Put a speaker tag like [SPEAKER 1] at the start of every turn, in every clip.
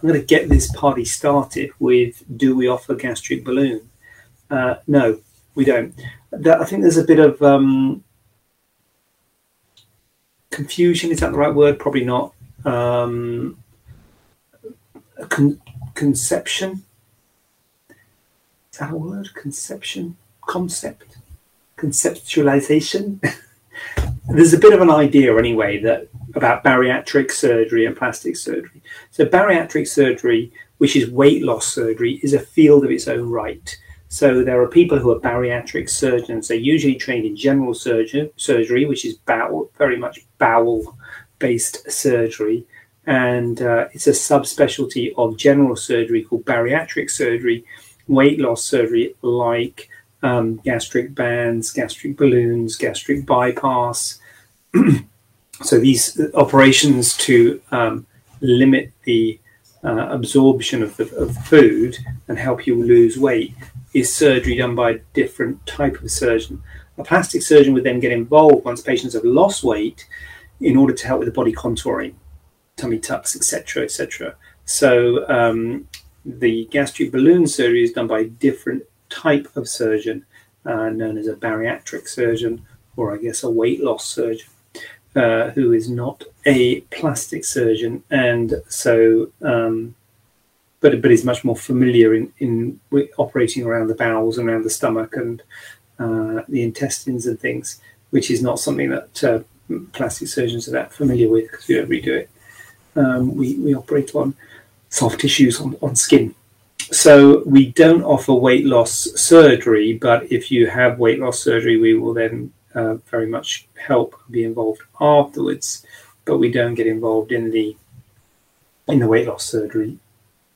[SPEAKER 1] I'm going to get this party started with do we offer gastric balloon? Uh, no, we don't. That, I think there's a bit of um, confusion. Is that the right word? Probably not. Um, con- conception. Is that a word? Conception? Concept? Conceptualization? there's a bit of an idea anyway that about bariatric surgery and plastic surgery. So bariatric surgery, which is weight loss surgery, is a field of its own right. So there are people who are bariatric surgeons. They're usually trained in general surgery, surgery which is bowel, very much bowel-based surgery, and uh, it's a subspecialty of general surgery called bariatric surgery, weight loss surgery like um, gastric bands, gastric balloons, gastric bypass. so these operations to um, limit the uh, absorption of the of food and help you lose weight is surgery done by a different type of surgeon. A plastic surgeon would then get involved once patients have lost weight in order to help with the body contouring, tummy tucks, etc., etc. So um, the gastric balloon surgery is done by a different type of surgeon, uh, known as a bariatric surgeon, or I guess a weight loss surgeon, uh, who is not a plastic surgeon, and so um, but but is much more familiar in in operating around the bowels and around the stomach and uh, the intestines and things, which is not something that uh, plastic surgeons are that familiar with because we don't redo it. Um, we we operate on soft tissues on, on skin so we don't offer weight loss surgery, but if you have weight loss surgery, we will then uh, very much help be involved afterwards. But we don't get involved in the in the weight loss surgery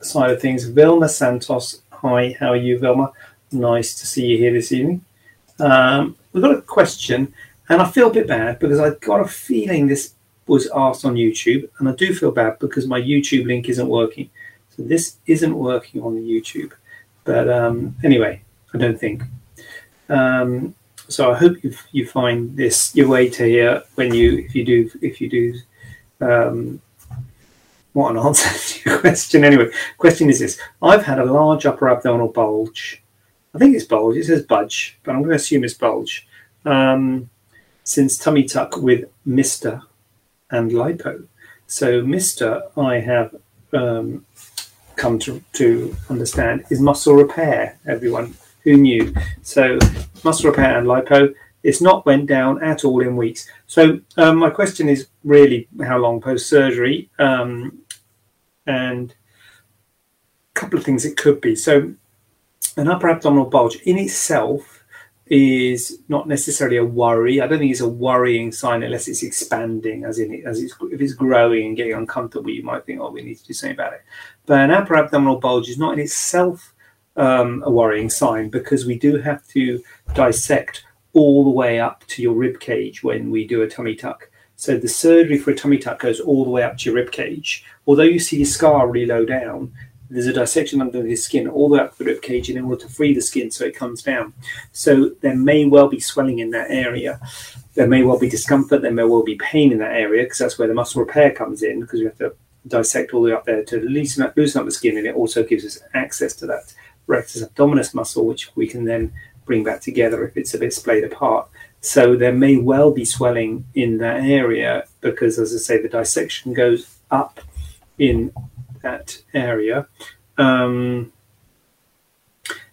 [SPEAKER 1] side of things. Vilma Santos, hi, how are you, Vilma? Nice to see you here this evening. Um, we've got a question, and I feel a bit bad because I got a feeling this was asked on YouTube, and I do feel bad because my YouTube link isn't working. So this isn't working on the YouTube. But um, anyway, I don't think. Um, so I hope you you find this your way to here when you if you do if you do um, what an answer to your question anyway. Question is this: I've had a large upper abdominal bulge. I think it's bulge. It says budge, but I'm going to assume it's bulge. Um, since tummy tuck with Mister and lipo. So Mister, I have um, come to, to understand is muscle repair, everyone who knew. So, muscle repair and lipo, it's not went down at all in weeks. So, um, my question is really how long post surgery? Um, and a couple of things it could be. So, an upper abdominal bulge in itself is not necessarily a worry. I don't think it's a worrying sign unless it's expanding, as in as it's if it's growing and getting uncomfortable, you might think, oh, we need to do something about it. But an upper abdominal bulge is not in itself um, a worrying sign because we do have to dissect all the way up to your rib cage when we do a tummy tuck. So the surgery for a tummy tuck goes all the way up to your rib cage. Although you see the scar really low down, there's a dissection under the skin all the way up to the rib cage in order to free the skin so it comes down. So there may well be swelling in that area. There may well be discomfort. There may well be pain in that area because that's where the muscle repair comes in because we have to dissect all the way up there to loosen up, loosen up the skin and it also gives us access to that rectus abdominis muscle which we can then bring back together if it's a bit splayed apart. So there may well be swelling in that area because, as I say, the dissection goes up in that area. Um,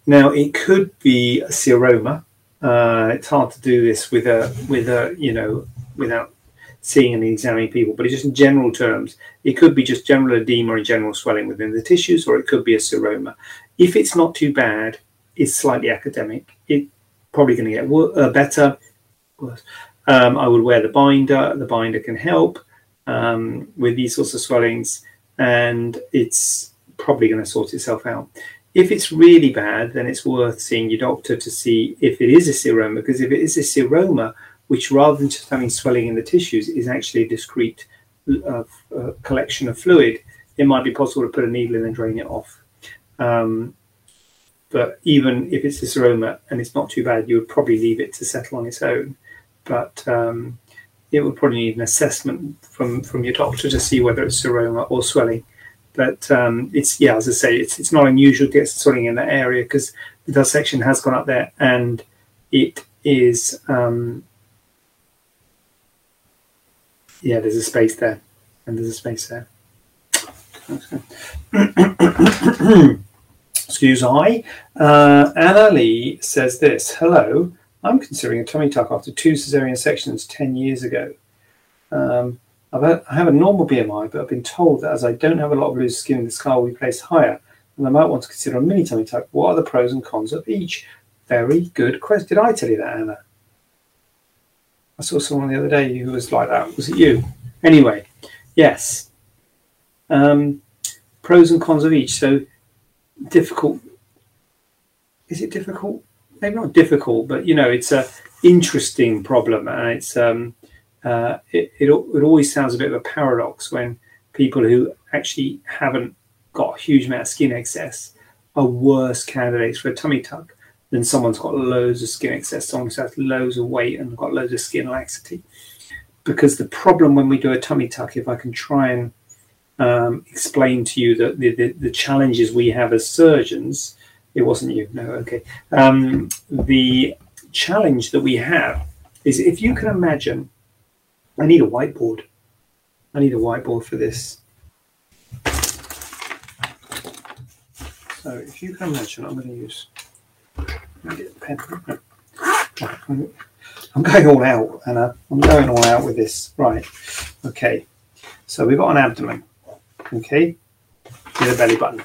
[SPEAKER 1] now it could be a seroma. Uh, it's hard to do this with a with a you know without seeing and examining people, but just in general terms, it could be just general edema and general swelling within the tissues, or it could be a seroma. If it's not too bad, it's slightly academic. It's probably going to get uh, better. Um, I would wear the binder. The binder can help um, with these sorts of swellings and it's probably going to sort itself out. if it's really bad, then it's worth seeing your doctor to see if it is a seroma. Because if it is a seroma, which rather than just having swelling in the tissues, is actually a discrete uh, uh, collection of fluid, it might be possible to put a needle in and drain it off. Um, but even if it's a seroma and it's not too bad, you would probably leave it to settle on its own. But um, it would probably need an assessment from, from your doctor to see whether it's seroma or swelling. But um, it's yeah, as I say, it's it's not unusual to get swelling in that area because the dissection has gone up there and it is um, yeah, there's a space there and there's a space there. Excuse I. Uh, Anna Lee says this Hello, I'm considering a tummy tuck after two cesarean sections 10 years ago. Um, I've had, I have a normal BMI, but I've been told that as I don't have a lot of loose skin, the scar will be placed higher, and I might want to consider a mini tummy tuck. What are the pros and cons of each? Very good question. Did I tell you that, Anna? I saw someone the other day who was like that. Was it you? Anyway, yes. Um, pros and cons of each. So difficult. Is it difficult? Maybe not difficult, but you know, it's a interesting problem, and it's um, uh, it, it, it always sounds a bit of a paradox when people who actually haven't got a huge amount of skin excess are worse candidates for a tummy tuck than someone's got loads of skin excess, someone who has loads of weight and got loads of skin laxity. Because the problem when we do a tummy tuck, if I can try and um, explain to you the, the, the, challenges we have as surgeons, it wasn't you, no, okay. Um, the challenge that we have is if you can imagine I need a whiteboard. I need a whiteboard for this. So if you can imagine, I'm going to use I'm going all out, and I'm going all out with this. Right. Okay. So we've got an abdomen. Okay. With a belly button.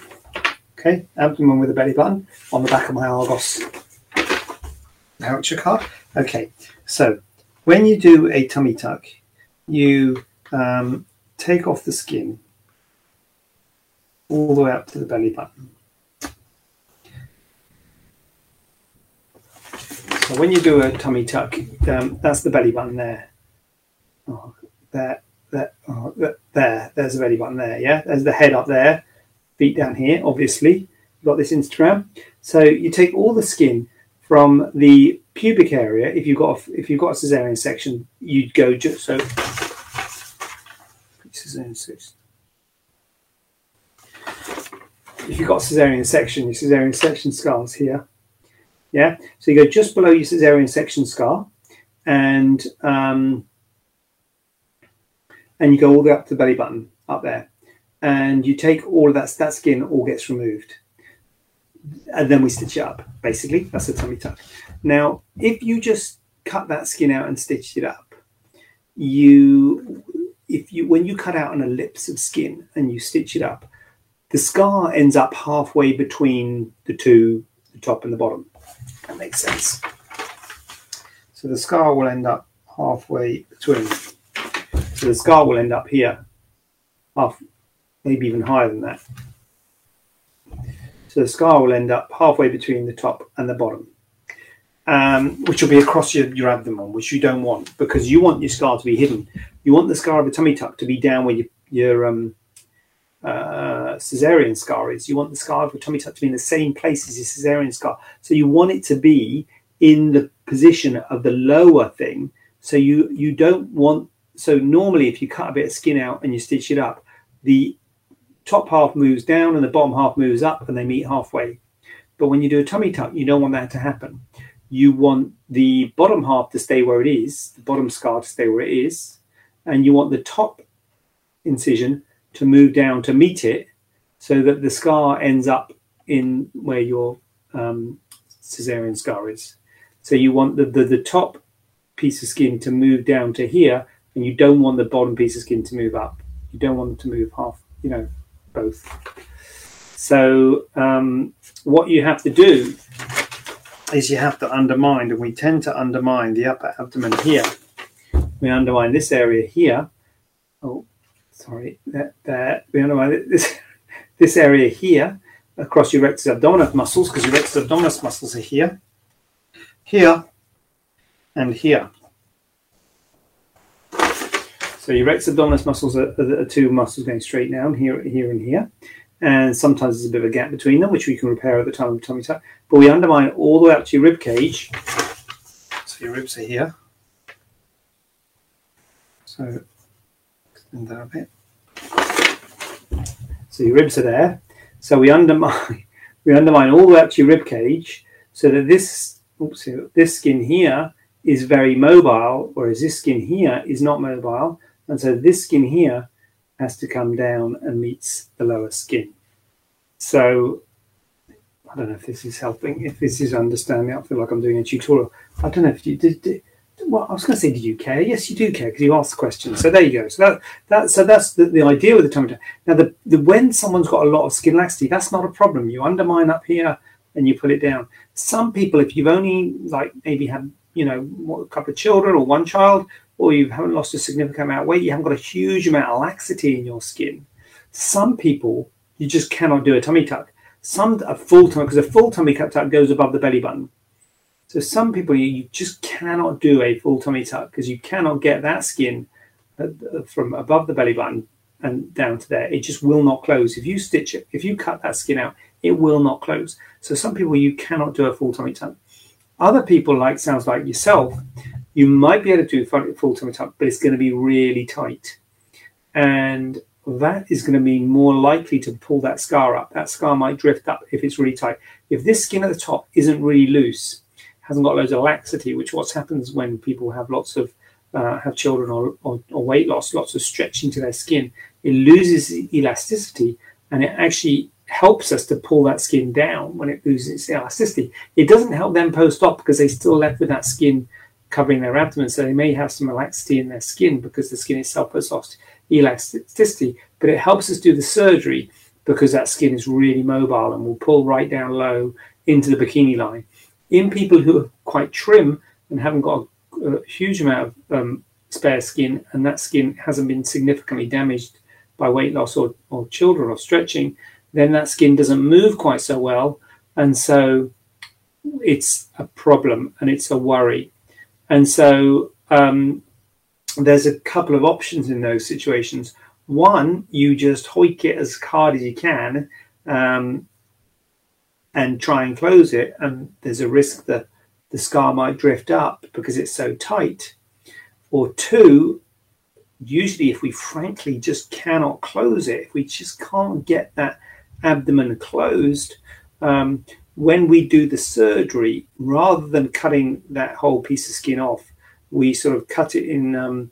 [SPEAKER 1] Okay. Abdomen with a belly button on the back of my Argos voucher card. Okay. So when you do a tummy tuck, you um, take off the skin all the way up to the belly button. So when you do a tummy tuck, um, that's the belly button there. Oh, there, there, oh, there, there's the belly button there. Yeah, there's the head up there, feet down here. Obviously, you've got this Instagram. So you take all the skin from the pubic area. If you've got a, if you've got a cesarean section, you'd go just so cesarean section. If you've got cesarean section, your cesarean section scars here. Yeah, so you go just below your cesarean section scar, and um, and you go all the way up to the belly button up there, and you take all of that that skin all gets removed, and then we stitch it up. Basically, that's a tummy tuck. Now, if you just cut that skin out and stitched it up, you if you when you cut out an ellipse of skin and you stitch it up, the scar ends up halfway between the two, the top and the bottom. That makes sense. So the scar will end up halfway between. So the scar will end up here, half, maybe even higher than that. So the scar will end up halfway between the top and the bottom um, which will be across your, your abdomen, which you don't want because you want your scar to be hidden. You want the scar of a tummy tuck to be down where your, your um, uh, cesarean scar is. You want the scar of tummy tuck to be in the same place as your cesarean scar. So you want it to be in the position of the lower thing. So you you don't want. So normally, if you cut a bit of skin out and you stitch it up, the top half moves down and the bottom half moves up, and they meet halfway. But when you do a tummy tuck, you don't want that to happen you want the bottom half to stay where it is, the bottom scar to stay where it is, and you want the top incision to move down to meet it so that the scar ends up in where your um, cesarean scar is. So you want the, the, the top piece of skin to move down to here, and you don't want the bottom piece of skin to move up. You don't want them to move half, you know, both. So um, what you have to do is you have to undermine, and we tend to undermine the upper abdomen here. We undermine this area here. Oh, sorry, that, that this this area here, across your rectus abdominis muscles because your rectus abdominis muscles are here, here, and here. So your rectus abdominis muscles are, are the two muscles going straight down here, here, and here. And sometimes there's a bit of a gap between them, which we can repair at the time of tummy tuck. But we undermine all the way up to your rib cage. So your ribs are here. So extend that a bit. So your ribs are there. So we undermine we undermine all the way up to your rib cage so that this oops, this skin here is very mobile, whereas this skin here is not mobile. And so this skin here has to come down and meets the lower skin. So I don't know if this is helping, if this is understanding. I feel like I'm doing a tutorial. I don't know if you did. did well, I was going to say, do you care? Yes, you do care because you asked the question. So there you go. So that, that so that's the, the idea with the tummy tuck. Now, the, the when someone's got a lot of skin laxity, that's not a problem. You undermine up here and you pull it down. Some people, if you've only like maybe had you know a couple of children or one child, or you haven't lost a significant amount of weight, you haven't got a huge amount of laxity in your skin. Some people, you just cannot do a tummy tuck. Some a full tummy because a full tummy tuck goes above the belly button. So some people you just cannot do a full tummy tuck because you cannot get that skin uh, from above the belly button and down to there. It just will not close. If you stitch it, if you cut that skin out, it will not close. So some people you cannot do a full tummy tuck. Other people, like sounds like yourself, you might be able to do a full tummy tuck, but it's going to be really tight. And that is going to be more likely to pull that scar up. That scar might drift up if it's really tight. If this skin at the top isn't really loose, hasn't got loads of laxity, which what happens when people have lots of uh, have children or, or, or, weight loss, lots of stretching to their skin, it loses elasticity and it actually helps us to pull that skin down when it loses its elasticity. It doesn't help them post op because they still left with that skin covering their abdomen. So they may have some laxity in their skin because the skin itself has lost elasticity, but it helps us do the surgery because that skin is really mobile and will pull right down low into the bikini line. In people who are quite trim and haven't got a, a huge amount of um, spare skin and that skin hasn't been significantly damaged by weight loss or, or children or stretching, then that skin doesn't move quite so well. And so it's a problem and it's a worry. And so um, there's a couple of options in those situations. One, you just hoik it as hard as you can um, and try and close it. And there's a risk that the scar might drift up because it's so tight. Or two, usually if we frankly just cannot close it, if we just can't get that abdomen closed, um, when we do the surgery, rather than cutting that whole piece of skin off, we sort of cut it in, um,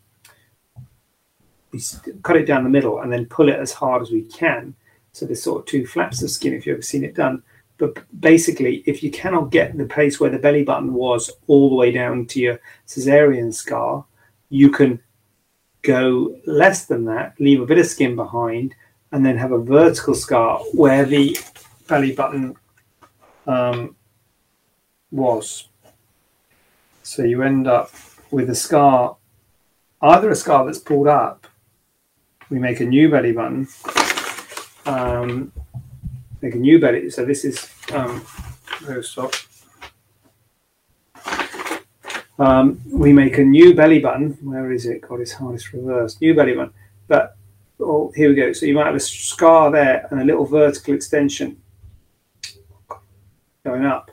[SPEAKER 1] we cut it down the middle and then pull it as hard as we can. So there's sort of two flaps of skin if you've ever seen it done. But basically, if you cannot get the place where the belly button was all the way down to your cesarean scar, you can go less than that, leave a bit of skin behind, and then have a vertical scar where the belly button um, was. So you end up with a scar, either a scar that's pulled up, we make a new belly button, um, make a new belly. So this is, um, stop. Um, we make a new belly button. Where is it? God, it's hard. It's reversed. New belly button. But oh, here we go. So you might have a scar there and a little vertical extension going up.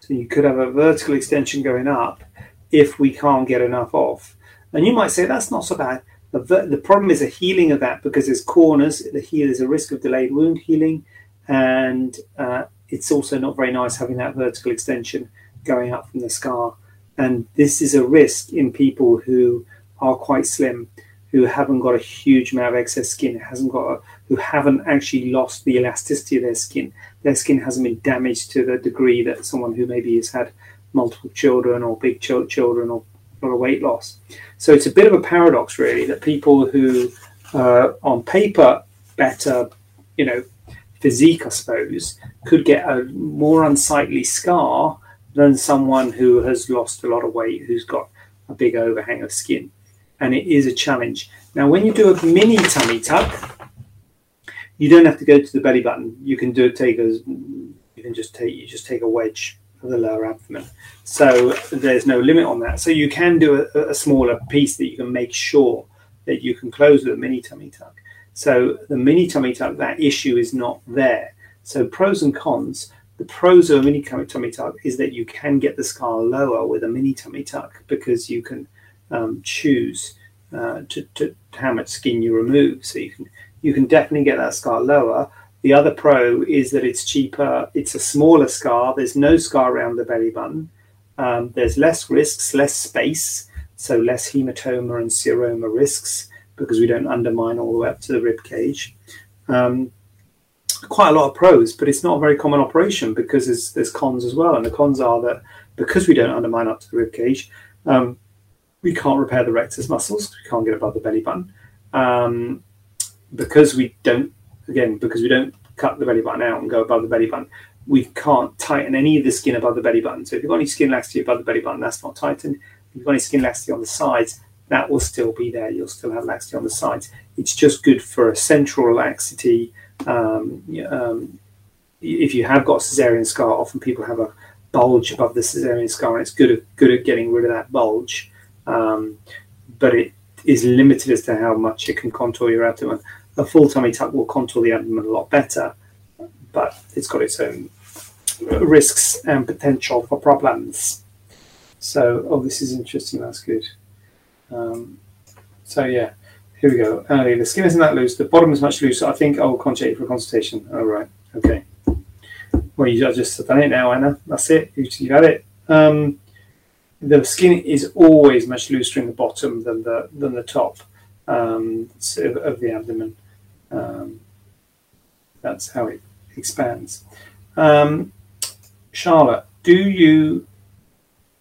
[SPEAKER 1] So you could have a vertical extension going up if we can't get enough off. And you might say that's not so bad. The, the problem is a healing of that because there's corners. The heal is a risk of delayed wound healing, and uh, it's also not very nice having that vertical extension going up from the scar. And this is a risk in people who are quite slim who haven't got a huge amount of excess skin, hasn't got a, who haven't actually lost the elasticity of their skin. Their skin hasn't been damaged to the degree that someone who maybe has had multiple children or big ch- children or a lot of weight loss. So it's a bit of a paradox, really, that people who uh, on paper better, you know, physique, I suppose, could get a more unsightly scar than someone who has lost a lot of weight, who's got a big overhang of skin and it is a challenge. Now, when you do a mini tummy tuck, you don't have to go to the belly button. You can do. Take as you can just take you just take a wedge of the lower abdomen. So there's no limit on that. So you can do a, a smaller piece that you can make sure that you can close with a mini tummy tuck. So the mini tummy tuck, that issue is not there. So pros and cons. The pros of a mini tummy tuck is that you can get the scar lower with a mini tummy tuck because you can um, choose uh, to, to, how much skin you remove. So you can you can definitely get that scar lower. The other pro is that it's cheaper. It's a smaller scar. There's no scar around the belly button. Um, there's less risks, less space, so less hematoma and seroma risks because we don't undermine all the way up to the rib cage. Um, quite a lot of pros, but it's not a very common operation because there's, there's cons as well. And the cons are that because we don't undermine up to the rib cage, um, we can't repair the rectus muscles. We can't get above the belly button. Um, because we don't, again, because we don't cut the belly button out and go above the belly button, we can't tighten any of the skin above the belly button. So if you've got any skin laxity above the belly button, that's not tightened. If you've got any skin laxity on the sides, that will still be there. You'll still have laxity on the sides. It's just good for a central laxity. Um, um, if you have got cesarean scar, often people have a bulge above the cesarean scar, and it's good at, good at getting rid of that bulge. Um, but it is limited as to how much it can contour your abdomen. A full tummy tuck will contour the abdomen a lot better, but it's got its own risks and potential for problems. So, oh, this is interesting. That's good. Um, so yeah, here we go. Early, the skin isn't that loose. The bottom is much looser. I think I will contact you for a consultation. All right. Okay. Well, you I just done it now, Anna. That's it. You, have had it. Um, the skin is always much looser in the bottom than the than the top um, of, of, the abdomen. Um, that's how it expands. Um, Charlotte, do you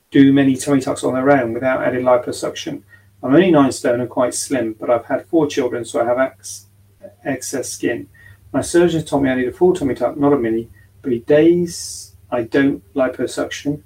[SPEAKER 1] do many tummy tucks on their own without added liposuction? I'm only nine stone and quite slim, but I've had four children, so I have ex- excess skin. My surgeon told me I need a full tummy tuck, not a mini. But he days I don't liposuction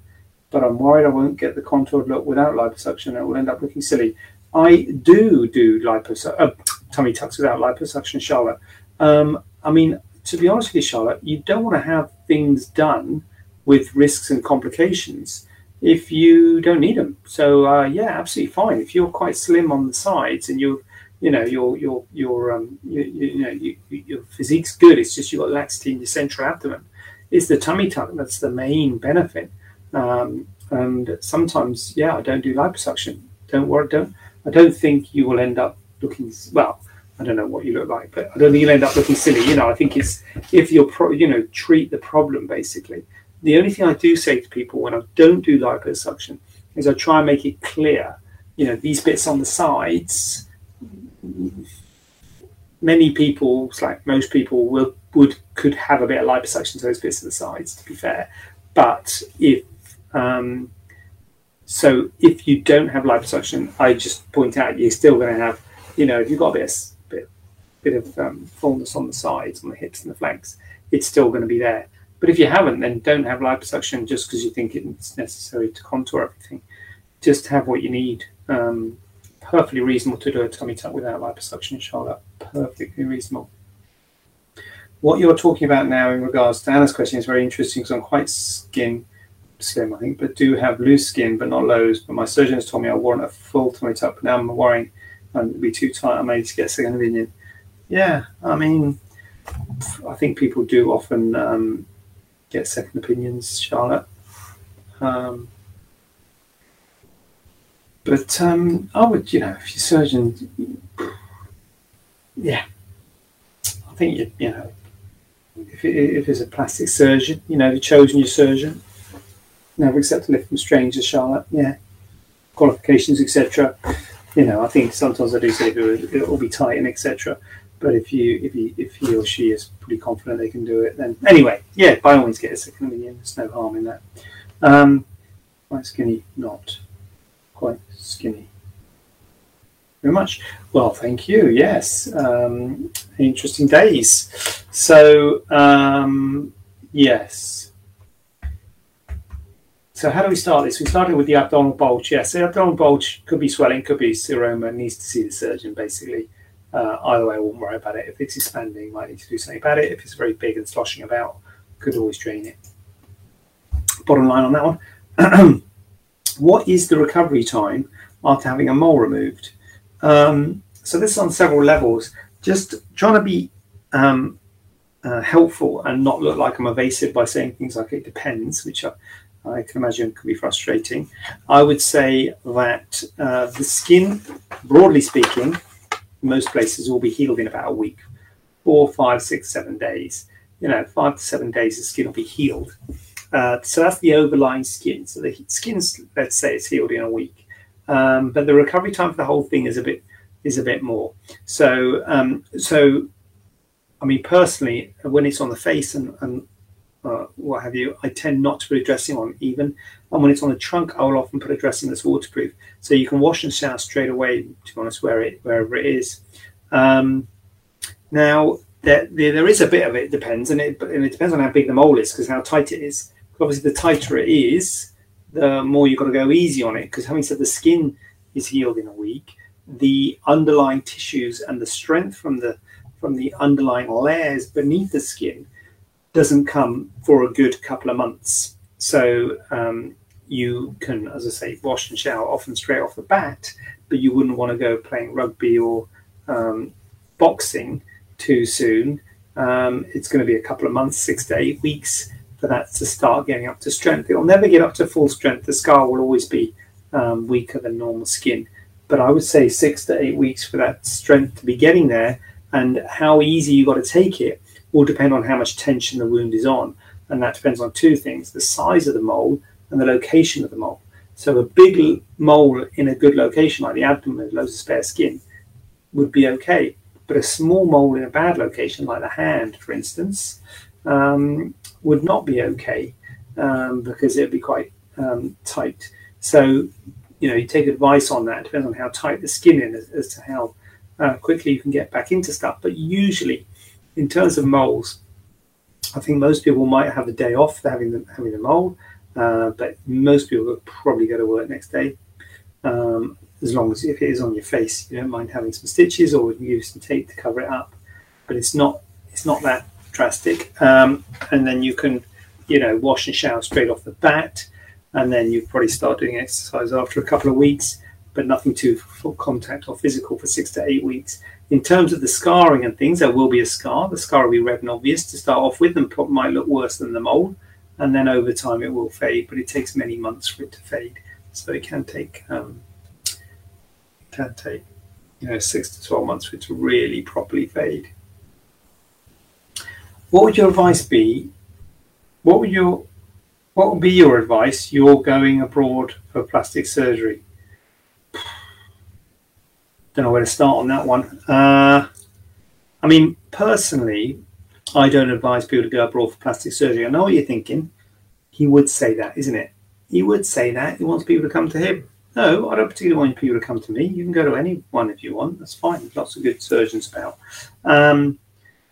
[SPEAKER 1] but I'm worried I won't get the contoured look without liposuction. and It will end up looking silly. I do do liposuction, uh, tummy tucks without liposuction, Charlotte. Um, I mean, to be honest with you, Charlotte, you don't want to have things done with risks and complications if you don't need them. So uh, yeah, absolutely fine. If you're quite slim on the sides and you're, you know, your your your um, you, you know, you, your physique's good. It's just you've got laxity in your central abdomen. It's the tummy tuck that's the main benefit. Um, and sometimes, yeah, I don't do liposuction. Don't worry, don't. I don't think you will end up looking well. I don't know what you look like, but I don't think you'll end up looking silly. You know, I think it's if you're, pro, you know, treat the problem basically. The only thing I do say to people when I don't do liposuction is I try and make it clear. You know, these bits on the sides. Many people, like most people, will would could have a bit of liposuction to those bits of the sides. To be fair, but if um, so if you don't have liposuction, I just point out you're still going to have, you know, if you've got a bit of, bit, bit of um, fullness on the sides, on the hips and the flanks, it's still going to be there. But if you haven't, then don't have liposuction just because you think it's necessary to contour everything. Just have what you need. Um, perfectly reasonable to do a tummy tuck without liposuction, in Charlotte. Perfectly reasonable. What you're talking about now in regards to Anna's question is very interesting because I'm quite skin slim, I think, but do have loose skin, but not lows. But my surgeon has told me I warrant a full tummy tuck. But now I'm worrying I'm gonna be too tight. I may need to get a second opinion. Yeah, I mean, I think people do often um, get second opinions, Charlotte. Um, but um, I would, you know, if your surgeon, yeah, I think you, you know, if, it, if it's a plastic surgeon, you know, you've chosen your surgeon, never accept a lift from strangers, Charlotte. Yeah, qualifications, etc. You know, I think sometimes I do say it will be tight and etc. But if you if he if he or she is pretty confident they can do it, then anyway, yeah, by all means get a second opinion. There's no harm in that. Um, quite skinny, not quite skinny. Very much. Well, thank you. Yes, um, interesting days. So um, yes. So how do we start this? We started with the abdominal bulge. Yes, the abdominal bulge could be swelling, could be seroma, needs to see the surgeon basically. Uh, either way, I wouldn't worry about it. If it's expanding, might need to do something about it. If it's very big and sloshing about, could always drain it. Bottom line on that one. what is the recovery time after having a mole removed? Um, so this is on several levels. Just trying to be um, uh, helpful and not look like I'm evasive by saying things like it depends, which I, I can imagine could be frustrating. I would say that uh, the skin, broadly speaking, most places will be healed in about a week, four, five, six, seven days. You know, five to seven days, the skin will be healed. Uh, so that's the overlying skin. So the skin's, let's say, it's healed in a week, um, but the recovery time for the whole thing is a bit is a bit more. So, um, so I mean, personally, when it's on the face and, and uh, what have you, I tend not to put a dressing on even. And when it's on the trunk, I will often put a dressing that's waterproof, so you can wash and shower straight away. To be honest, where it wherever it is. Um, now there, there, there is a bit of it depends, and it and it depends on how big the mole is because how tight it is. Obviously, the tighter it is, the more you've got to go easy on it. Because having said the skin is healed in a week, the underlying tissues and the strength from the from the underlying layers beneath the skin doesn't come for a good couple of months. So um, you can, as I say, wash and shower often straight off the bat, but you wouldn't want to go playing rugby or um, boxing too soon. Um, it's going to be a couple of months, six to eight weeks for that to start getting up to strength. It'll never get up to full strength. The scar will always be um, weaker than normal skin. But I would say six to eight weeks for that strength to be getting there, and how easy you got to take it will depend on how much tension the wound is on. And that depends on two things the size of the mole and the location of the mole. So a big mole in a good location, like the abdomen with loads of spare skin, would be okay. But a small mole in a bad location, like the hand, for instance, um, would not be okay um, because it would be quite um, tight. So, you know, you take advice on that. It depends on how tight the skin is as, to how uh, quickly you can get back into stuff. But usually, in terms of moles, I think most people might have a day off having the, having the mole, uh, but most people will probably go to work next day. Um, as long as if it is on your face, you don't mind having some stitches or use some tape to cover it up. But it's not it's not that drastic. Um, and then you can, you know, wash and shower straight off the bat, and then you probably start doing exercise after a couple of weeks, but nothing too full contact or physical for six to eight weeks. In terms of the scarring and things, there will be a scar. The scar will be red and obvious to start off with, and might look worse than the mole. And then over time, it will fade, but it takes many months for it to fade. So it can take um, can take you know six to twelve months for it to really properly fade. What would your advice be? What would your what would be your advice? You're going abroad for plastic surgery. Don't know where to start on that one. Uh, I mean, personally, I don't advise people to go abroad for plastic surgery. I know what you're thinking. He would say that, isn't it? He would say that. He wants people to come to him. No, I don't particularly want people to come to me. You can go to anyone if you want. That's fine. There's lots of good surgeons about. Um,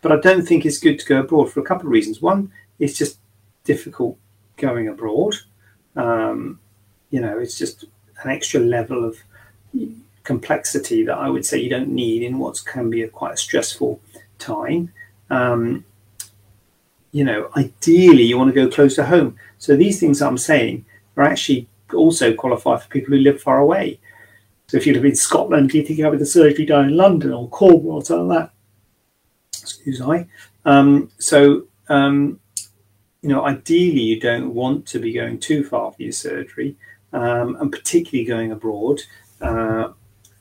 [SPEAKER 1] but I don't think it's good to go abroad for a couple of reasons. One, it's just difficult going abroad. Um, you know, it's just an extra level of complexity that I would say you don't need in what can be a quite a stressful time. Um, you know, ideally you want to go close to home. So these things I'm saying are actually also qualify for people who live far away. So if you live in Scotland, you think having the surgery done in London or Cornwall or something like that. Excuse me. Um, so, um, you know, ideally you don't want to be going too far for your surgery, um, and particularly going abroad, uh,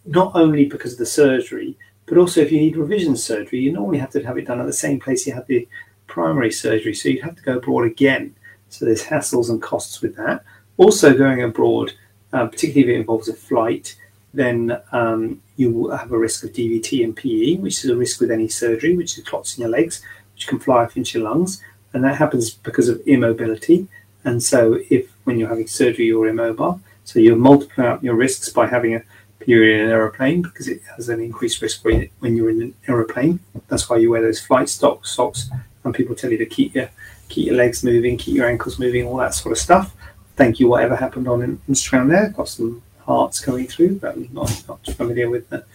[SPEAKER 1] not only because of the surgery, but also if you need revision surgery, you normally have to have it done at the same place you had the primary surgery. So you'd have to go abroad again. So there's hassles and costs with that. Also, going abroad, uh, particularly if it involves a flight, then um, you have a risk of DVT and PE, which is a risk with any surgery, which is clots in your legs, which can fly off into your lungs. And that happens because of immobility. And so, if when you're having surgery, you're immobile, so you're multiplying up your risks by having a period in an aeroplane because it has an increased risk when you're in an aeroplane. That's why you wear those flight socks, socks, and people tell you to keep your keep your legs moving, keep your ankles moving, all that sort of stuff thank you, whatever happened on Instagram there. Got some hearts coming through. But I'm not, not familiar with the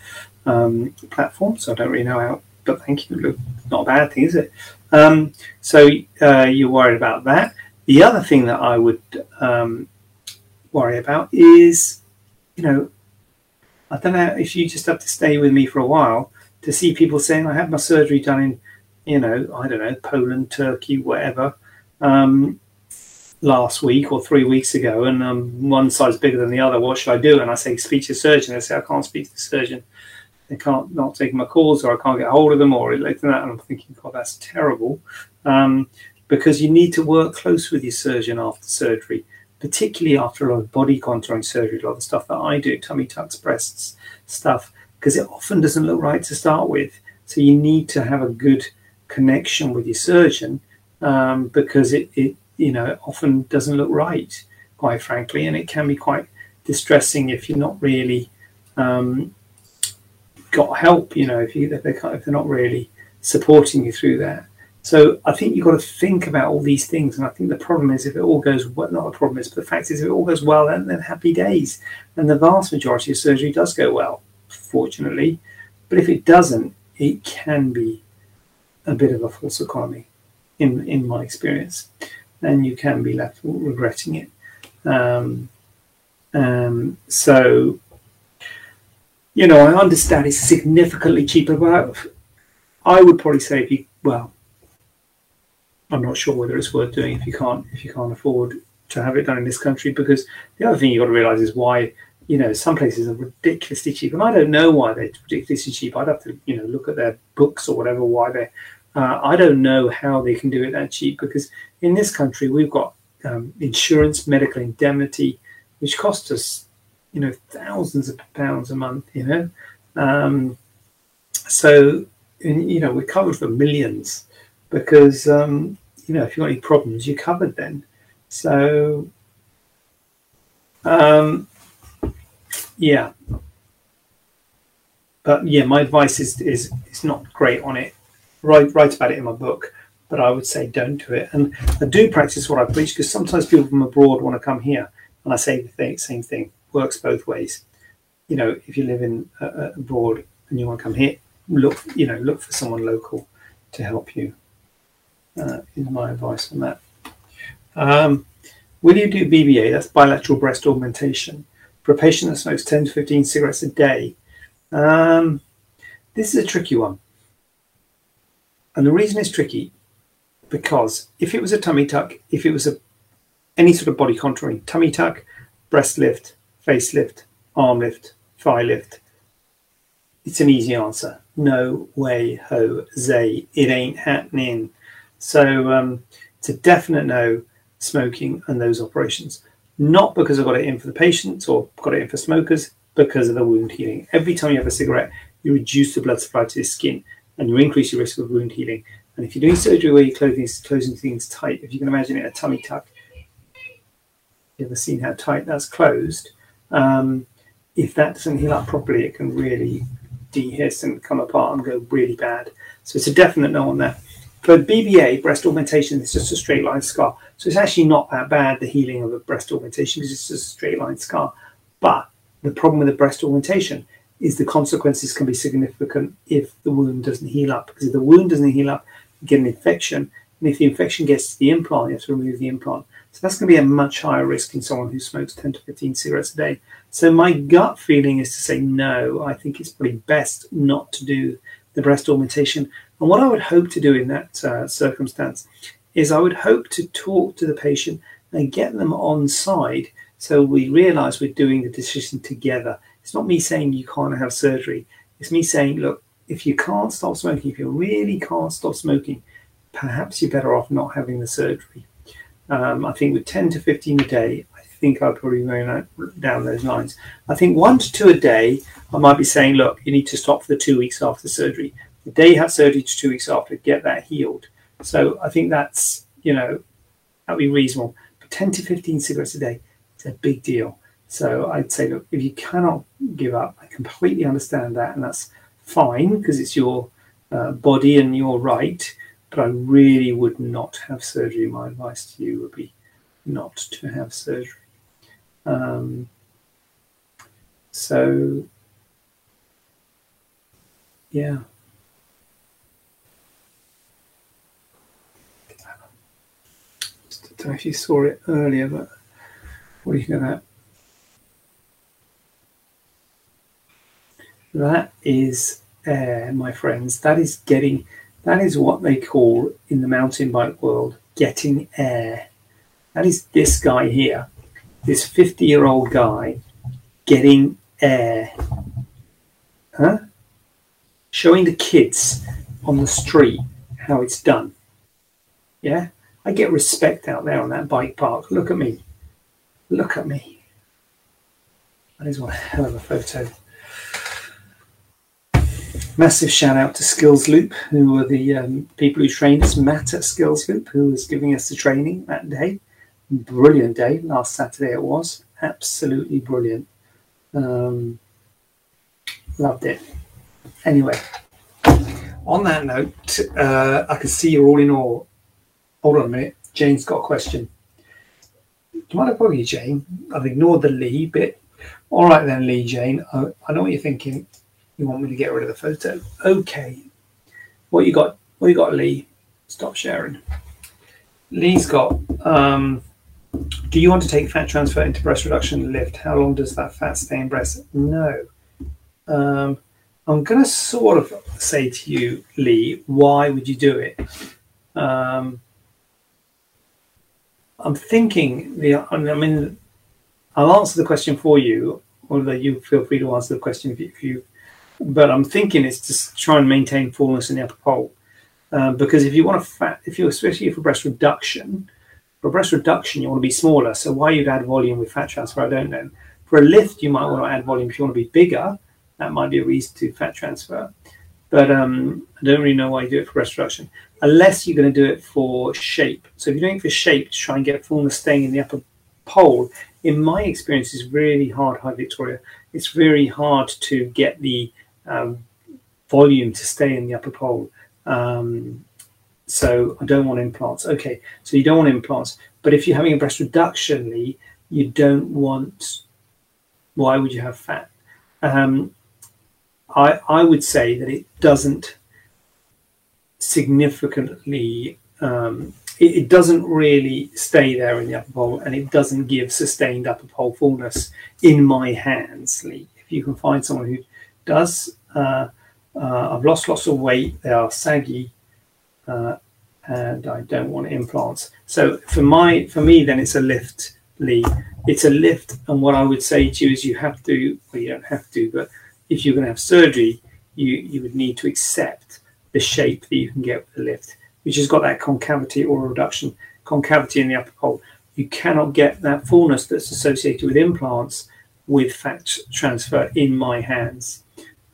[SPEAKER 1] um, platform, so I don't really know how. But thank you. Look, not a bad thing, is it? Um, so uh, you're worried about that. The other thing that I would um, worry about is, you know, I don't know if you just have to stay with me for a while to see people saying, I had my surgery done in, you know, I don't know, Poland, Turkey, whatever, um, last week or three weeks ago, and um, one side's bigger than the other. What should I do? And I say, speak to a surgeon. They say, I can't speak to the surgeon. They can't not take my calls, or I can't get hold of them, or like that. And I'm thinking, God, that's terrible. Um, because you need to work close with your surgeon after surgery particularly after a lot of body contouring surgery, a lot of the stuff that I do, tummy tucks, breasts, stuff, because it often doesn't look right to start with. So you need to have a good connection with your surgeon um, because it, it, you know, often doesn't look right, quite frankly, and it can be quite distressing if you're not really um, got help. You know, if you if they're, if they're not really supporting you through that. So I think you've got to think about all these things. And I think the problem is if it all goes well, not the problem is, but the fact is if it all goes well, then, then happy days. And the vast majority of surgery does go well, fortunately. But if it doesn't, it can be a bit of a false economy, in in my experience, and you can be left regretting it. Um, um, so, you know, I understand it's significantly cheaper, but I would probably say if you well, I'm not sure whether it's worth doing if you can't if you can't afford to have it done in this country. Because the other thing you've got to realise is why you know some places are ridiculously cheap, and I don't know why they're ridiculously cheap. I'd have to you know look at their books or whatever why they. Uh, I don't know how they can do it that cheap because in this country we've got um, insurance, medical indemnity, which costs us you know thousands of pounds a month. You know, um, so you know we're covered for millions because um, you know if you've got any problems, you're covered then. So um, yeah, but yeah, my advice is is is not great on it. Write write about it in my book, but I would say don't do it. And I do practice what I preach because sometimes people from abroad want to come here, and I say the thing, same thing. Works both ways. You know, if you live in uh, abroad and you want to come here, look you know look for someone local to help you uh, is my advice on that. Um, will you do BBA? That's bilateral breast augmentation for a patient that smokes 10 to 15 cigarettes a day. Um, this is a tricky one. And the reason it's tricky because if it was a tummy tuck, if it was a any sort of body contouring, tummy tuck, breast lift, face lift, arm lift, thigh lift, it's an easy answer. No way, Jose, it ain't happening. So um, it's a definite no smoking and those operations. Not because I've got it in for the patients or got it in for smokers, because of the wound healing. Every time you have a cigarette, you reduce the blood supply to the skin and you increase your risk of wound healing. And if you're doing surgery where you're closing, closing things tight, if you can imagine it a tummy tuck, you ever seen how tight that's closed? Um, if that doesn't heal up properly, it can really dehisce and come apart and go really bad. So it's a definite no on that. For BBA, breast augmentation, it's just a straight line scar. So it's actually not that bad, the healing of a breast augmentation, because it's just a straight line scar. But the problem with the breast augmentation is the consequences can be significant if the wound doesn't heal up. Because if the wound doesn't heal up, you get an infection. And if the infection gets to the implant, you have to remove the implant. So that's going to be a much higher risk in someone who smokes 10 to 15 cigarettes a day. So my gut feeling is to say no. I think it's probably best not to do the breast augmentation. And what I would hope to do in that uh, circumstance is I would hope to talk to the patient and get them on side so we realize we're doing the decision together. It's not me saying you can't have surgery. It's me saying, look, if you can't stop smoking, if you really can't stop smoking, perhaps you're better off not having the surgery. Um, I think with 10 to 15 a day, I think I'd probably go down those lines. I think one to two a day, I might be saying, look, you need to stop for the two weeks after surgery. The day you have surgery two weeks after, get that healed. So I think that's, you know, that'd be reasonable. But 10 to 15 cigarettes a day, it's a big deal. So I'd say, look, if you cannot give up, I completely understand that, and that's fine because it's your uh, body and your right. But I really would not have surgery. My advice to you would be not to have surgery. Um, So, yeah. Don't know if you saw it earlier, but what do you think of that? That is air, my friends. That is getting, that is what they call in the mountain bike world getting air. That is this guy here, this 50 year old guy getting air. Huh? Showing the kids on the street how it's done. Yeah? I get respect out there on that bike park. Look at me. Look at me. That is one hell of a photo. Massive shout out to Skills Loop, who were the um, people who trained us. Matt at Skills Loop, who was giving us the training that day. Brilliant day. Last Saturday it was. Absolutely brilliant. Um, loved it. Anyway, on that note, uh, I can see you're all in awe. Hold on a minute. Jane's got a question. Do you mind if I bother you, Jane? I've ignored the Lee bit. All right then, Lee, Jane. I, I know what you're thinking. You want me to get rid of the photo? Okay. What you got? What you got, Lee? Stop sharing. Lee's got. Um, do you want to take fat transfer into breast reduction lift? How long does that fat stay in breast? No. Um, I'm going to sort of say to you, Lee, why would you do it? Um, I'm thinking the. I mean, I'll answer the question for you, although you feel free to answer the question if you, but I'm thinking it's to try and maintain fullness in the upper pole. Um, because if you want to fat, if you especially for breast reduction, for breast reduction you want to be smaller. So why you'd add volume with fat transfer, I don't know. For a lift, you might want to add volume if you want to be bigger. That might be a reason to fat transfer. But um, I don't really know why you do it for breast reduction, unless you're going to do it for shape. So if you're doing it for shape to try and get fullness staying in the upper pole, in my experience, is really hard. Hi Victoria, it's very hard to get the um, volume to stay in the upper pole. Um, so I don't want implants. Okay, so you don't want implants. But if you're having a breast reduction, Lee, you don't want. Why would you have fat? Um, I I would say that it doesn't significantly. Um, it, it, doesn't really stay there in the upper pole, and it doesn't give sustained upper pole fullness in my hands, Lee. If you can find someone who does, uh, uh, I've lost lots of weight. They are saggy, uh, and I don't want implants. So for my for me, then it's a lift, Lee. It's a lift, and what I would say to you is you have to. Well, you don't have to, but if you're going to have surgery, you you would need to accept the shape that you can get with the lift, which has got that concavity or reduction concavity in the upper pole. You cannot get that fullness that's associated with implants with fat transfer in my hands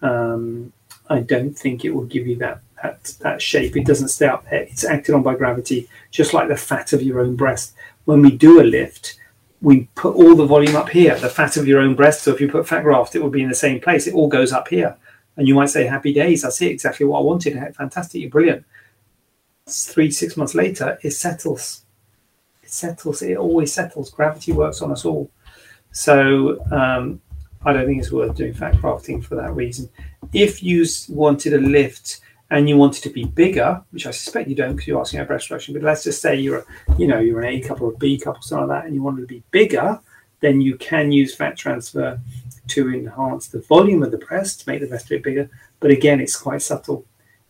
[SPEAKER 1] um, I don't think it will give you that, that that shape. It doesn't stay up there. It's acted on by gravity, just like the fat of your own breast. When we do a lift, we put all the volume up here, the fat of your own breast. So if you put fat graft, it would be in the same place. It all goes up here. And you might say, happy days. That's it, exactly what I wanted. Fantastic, you're brilliant. Three, six months later, it settles. It settles. It always settles. Gravity works on us all. So um, I don't think it's worth doing fat grafting for that reason. If you wanted a lift and you wanted to be bigger, which I suspect you don't because you're asking about breast reduction, but let's just say you're, a, you know, you're an A couple or B couple, something like that, and you wanted to be bigger, then you can use fat transfer to enhance the volume of the breast to make the breast a bit bigger. But again, it's quite subtle.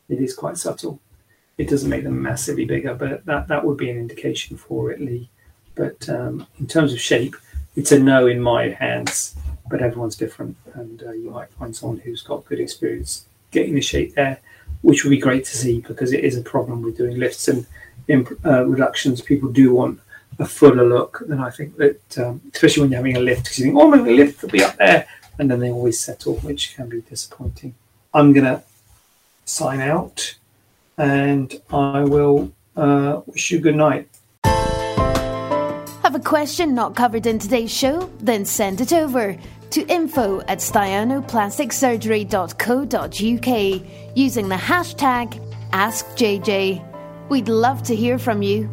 [SPEAKER 1] It is quite subtle. It doesn't make them massively bigger, but that, that would be an indication for it, Lee. But um, in terms of shape, it's a no in my hands but everyone's different, and uh, you might find someone who's got good experience getting the shape there, which would be great to see because it is a problem with doing lifts and uh, reductions. People do want a fuller look, and I think that um, especially when you're having a lift, because you think, oh, maybe the lift will be up there, and then they always settle, which can be disappointing. I'm gonna sign out, and I will uh, wish you good night.
[SPEAKER 2] Have a question not covered in today's show? Then send it over to info at staianoplasticsurgery.co.uk using the hashtag AskJJ. We'd love to hear from you.